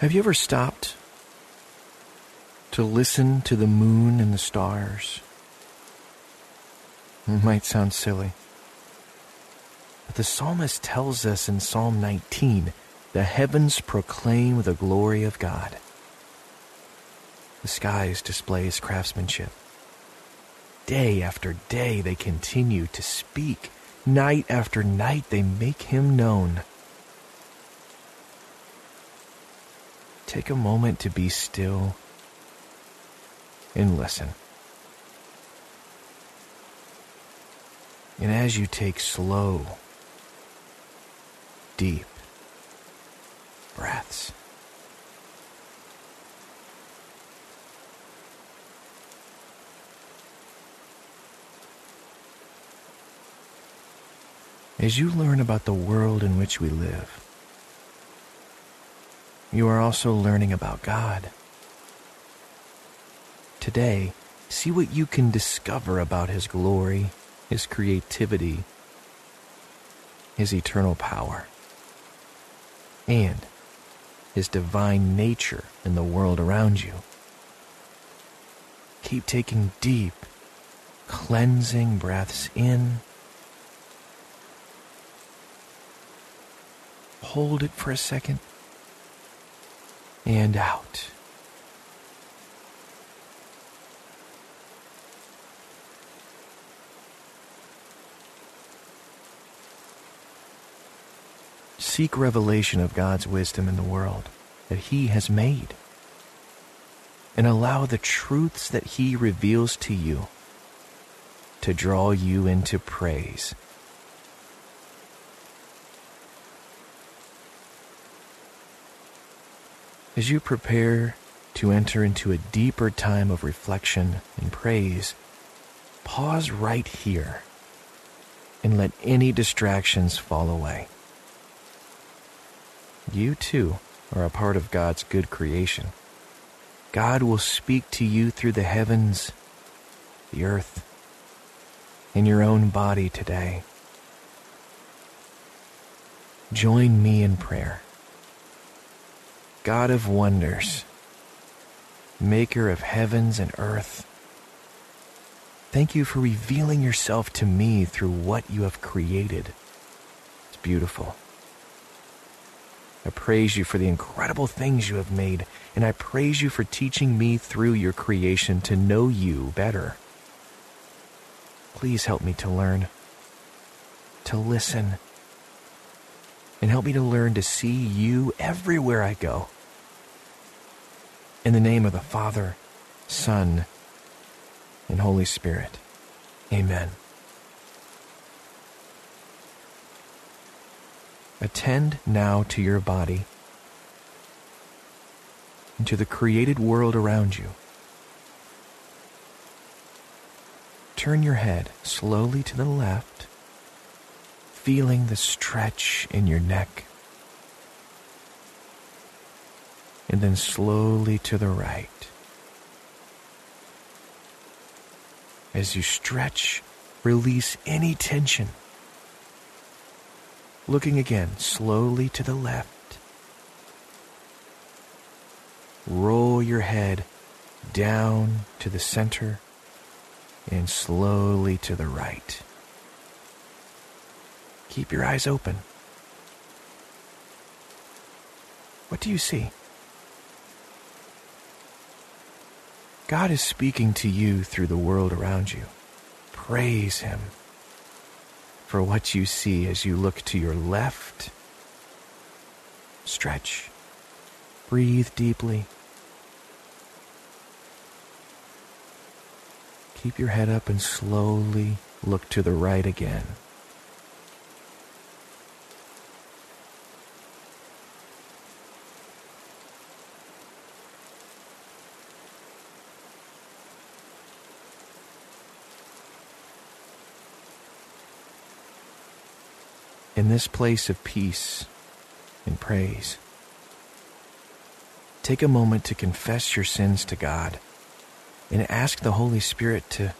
Have you ever stopped to listen to the moon and the stars? It might sound silly, but the psalmist tells us in Psalm 19 the heavens proclaim the glory of God. The skies display his craftsmanship. Day after day they continue to speak. Night after night they make him known. Take a moment to be still and listen. And as you take slow, deep breaths, as you learn about the world in which we live, you are also learning about God. Today, see what you can discover about His glory, His creativity, His eternal power, and His divine nature in the world around you. Keep taking deep, cleansing breaths in. Hold it for a second and out. Seek revelation of God's wisdom in the world that He has made. And allow the truths that He reveals to you to draw you into praise. As you prepare to enter into a deeper time of reflection and praise, pause right here and let any distractions fall away. You too are a part of God's good creation. God will speak to you through the heavens, the earth, and your own body today. Join me in prayer. God of wonders, maker of heavens and earth, thank you for revealing yourself to me through what you have created. It's beautiful. I praise you for the incredible things you have made, and I praise you for teaching me through your creation to know you better. Please help me to learn, to listen, and help me to learn to see you everywhere I go. In the name of the Father, Son, and Holy Spirit. Amen. Attend now to your body and to the created world around you. Turn your head slowly to the left, feeling the stretch in your neck, and then slowly to the right. As you stretch, release any tension looking again slowly to the left. Roll your head down to the center and slowly to the right. Keep your eyes open. What do you see? God is speaking to you through the world around you. Praise Him for what you see as you look to your left. Stretch. Breathe deeply. Keep your head up and slowly look to the right again. In this place of peace and praise. Take a moment to confess your sins to God and ask the Holy Spirit to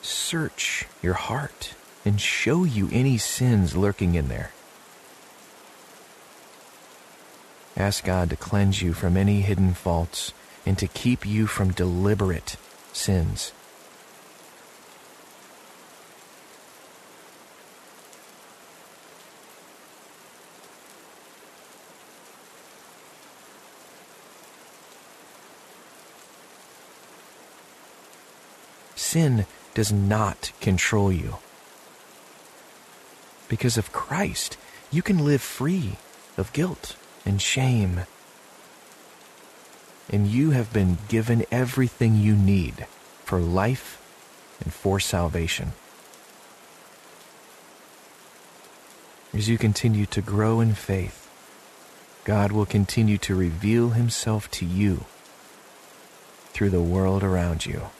search your heart and show you any sins lurking in there. Ask God to cleanse you from any hidden faults and to keep you from deliberate sins. Sin does not control you. Because of Christ, you can live free of guilt and shame. And you have been given everything you need for life and for salvation. As you continue to grow in faith, God will continue to reveal himself to you through the world around you.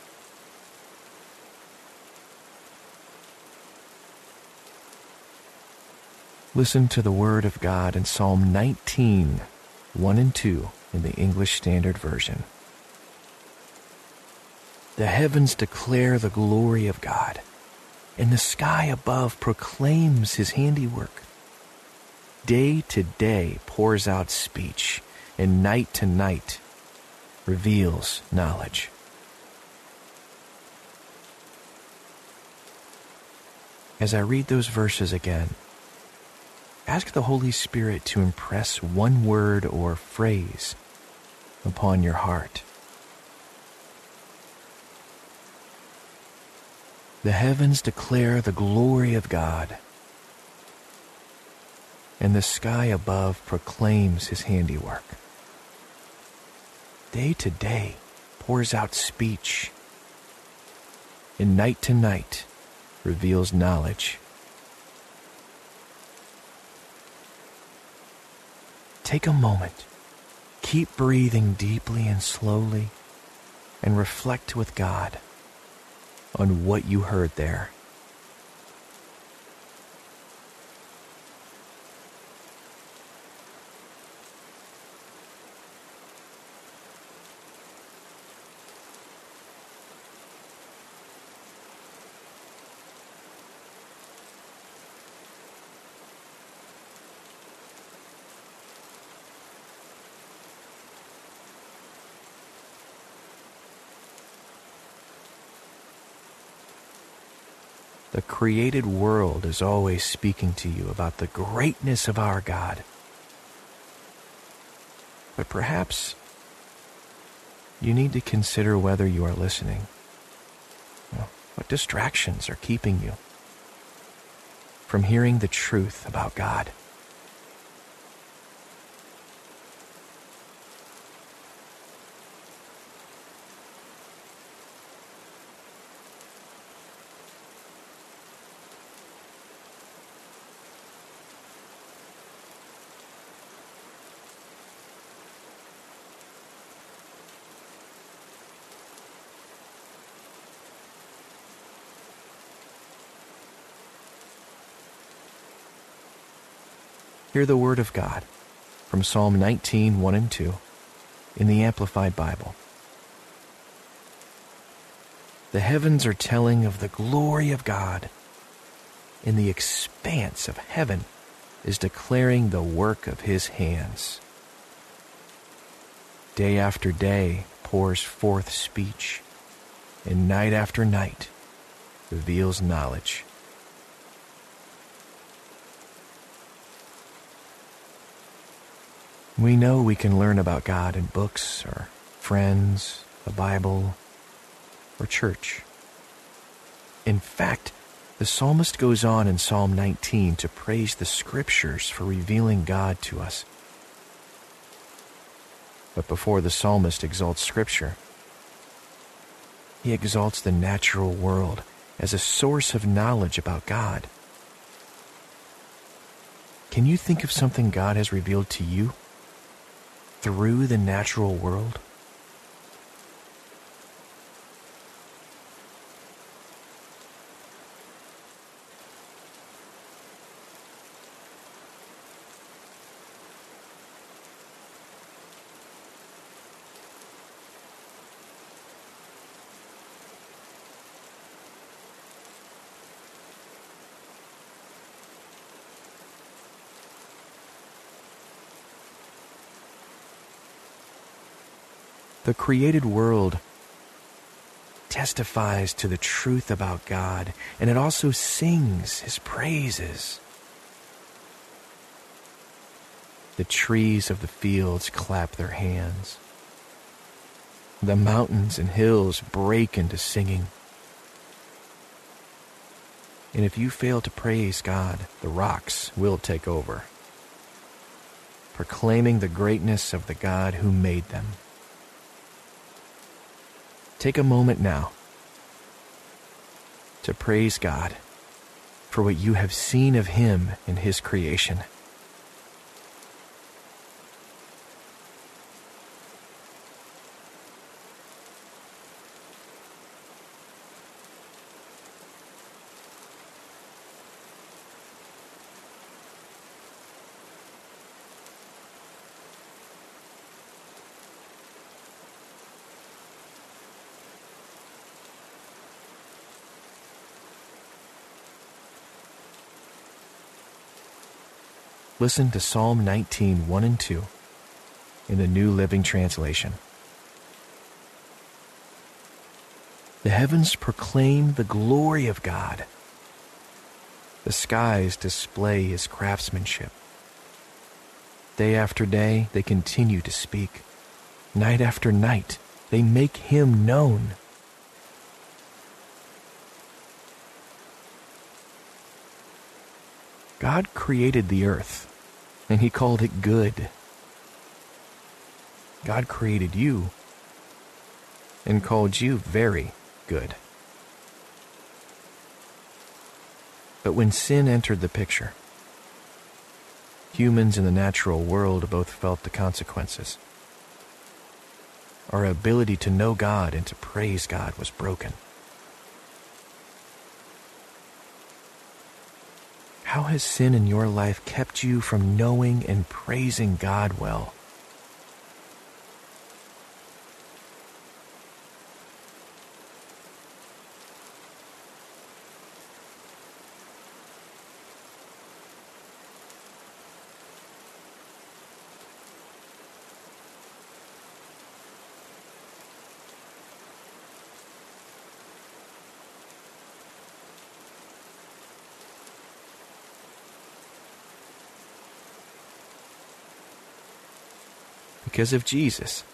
Listen to the Word of God in Psalm 19, 1 and 2 in the English Standard Version. The heavens declare the glory of God, and the sky above proclaims his handiwork. Day to day pours out speech, and night to night reveals knowledge. As I read those verses again, ask the Holy Spirit to impress one word or phrase upon your heart. The heavens declare the glory of God, and the sky above proclaims his handiwork. Day to day pours out speech, and night to night reveals knowledge. Take a moment. Keep breathing deeply and slowly and reflect with God on what you heard there. The created world is always speaking to you about the greatness of our God. But perhaps you need to consider whether you are listening. What distractions are keeping you from hearing the truth about God? Hear the word of God from Psalm 19, 1 and 2 in the Amplified Bible. The heavens are telling of the glory of God, and the expanse of heaven is declaring the work of his hands. Day after day pours forth speech, and night after night reveals knowledge. We know we can learn about God in books or friends, the Bible, or church. In fact, the psalmist goes on in Psalm 19 to praise the scriptures for revealing God to us. But before the psalmist exalts scripture, he exalts the natural world as a source of knowledge about God. Can you think of something God has revealed to you? Through the natural world? The created world testifies to the truth about God, and it also sings his praises. The trees of the fields clap their hands. The mountains and hills break into singing. And if you fail to praise God, the rocks will take over, proclaiming the greatness of the God who made them. Take a moment now to praise God for what you have seen of Him in His creation. Listen to Psalm 19, 1 and 2 in the New Living Translation. The heavens proclaim the glory of God. The skies display his craftsmanship. Day after day, they continue to speak. Night after night, they make him known. God created the earth and he called it good. God created you and called you very good. But when sin entered the picture, humans in the natural world both felt the consequences. Our ability to know God and to praise God was broken. How has sin in your life kept you from knowing and praising God well? Because of Jesus,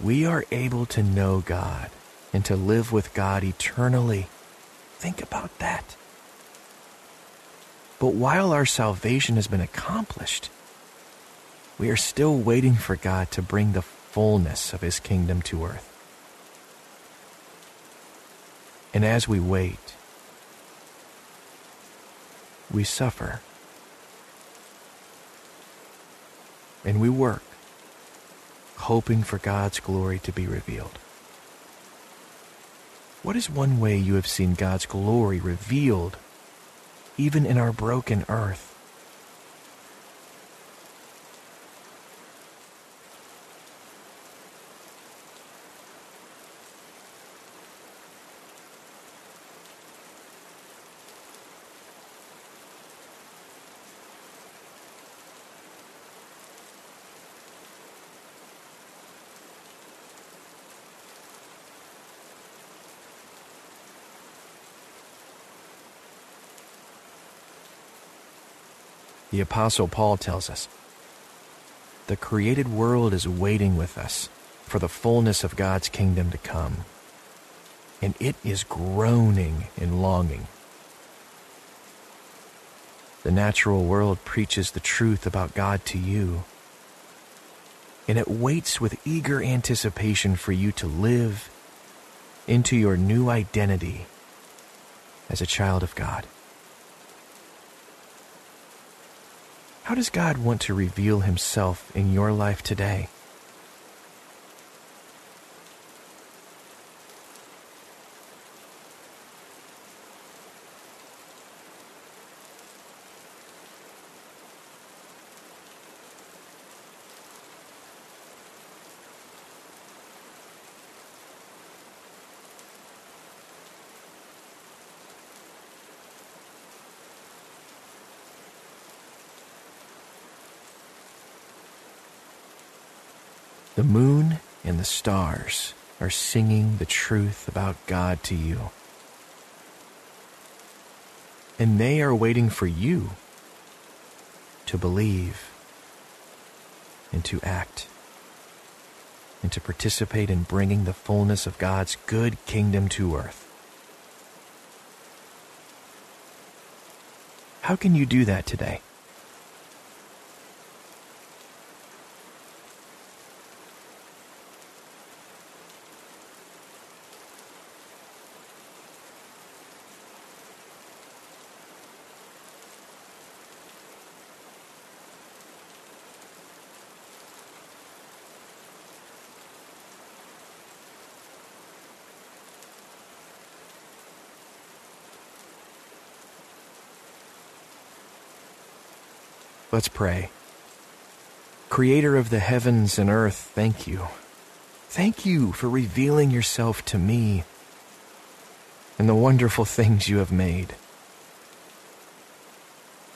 we are able to know God and to live with God eternally. Think about that. But while our salvation has been accomplished, we are still waiting for God to bring the fullness of His kingdom to earth. And as we wait, we suffer. And we work, hoping for God's glory to be revealed. What is one way you have seen God's glory revealed, even in our broken earth? The Apostle Paul tells us the created world is waiting with us for the fullness of God's kingdom to come, and it is groaning in longing. The natural world preaches the truth about God to you, and it waits with eager anticipation for you to live into your new identity as a child of God. How does God want to reveal himself in your life today? The moon and the stars are singing the truth about God to you. And they are waiting for you to believe and to act and to participate in bringing the fullness of God's good kingdom to earth. How can you do that today? Let's pray. Creator of the heavens and earth, thank you. Thank you for revealing yourself to me and the wonderful things you have made.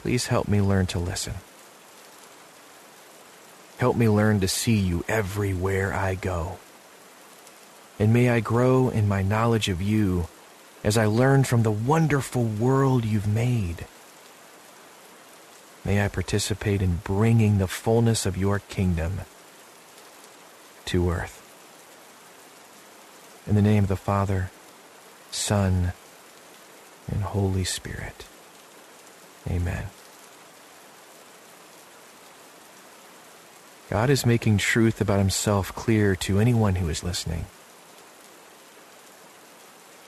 Please help me learn to listen. Help me learn to see you everywhere I go. And may I grow in my knowledge of you as I learn from the wonderful world you've made. May I participate in bringing the fullness of your kingdom to earth. In the name of the Father, Son, and Holy Spirit. Amen. God is making truth about himself clear to anyone who is listening.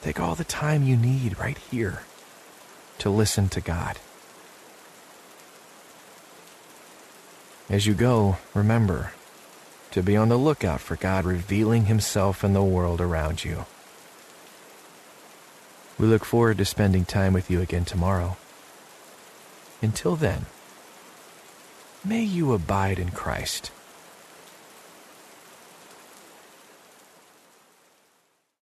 Take all the time you need right here to listen to God. As you go, remember to be on the lookout for God revealing himself in the world around you. We look forward to spending time with you again tomorrow. Until then, may you abide in Christ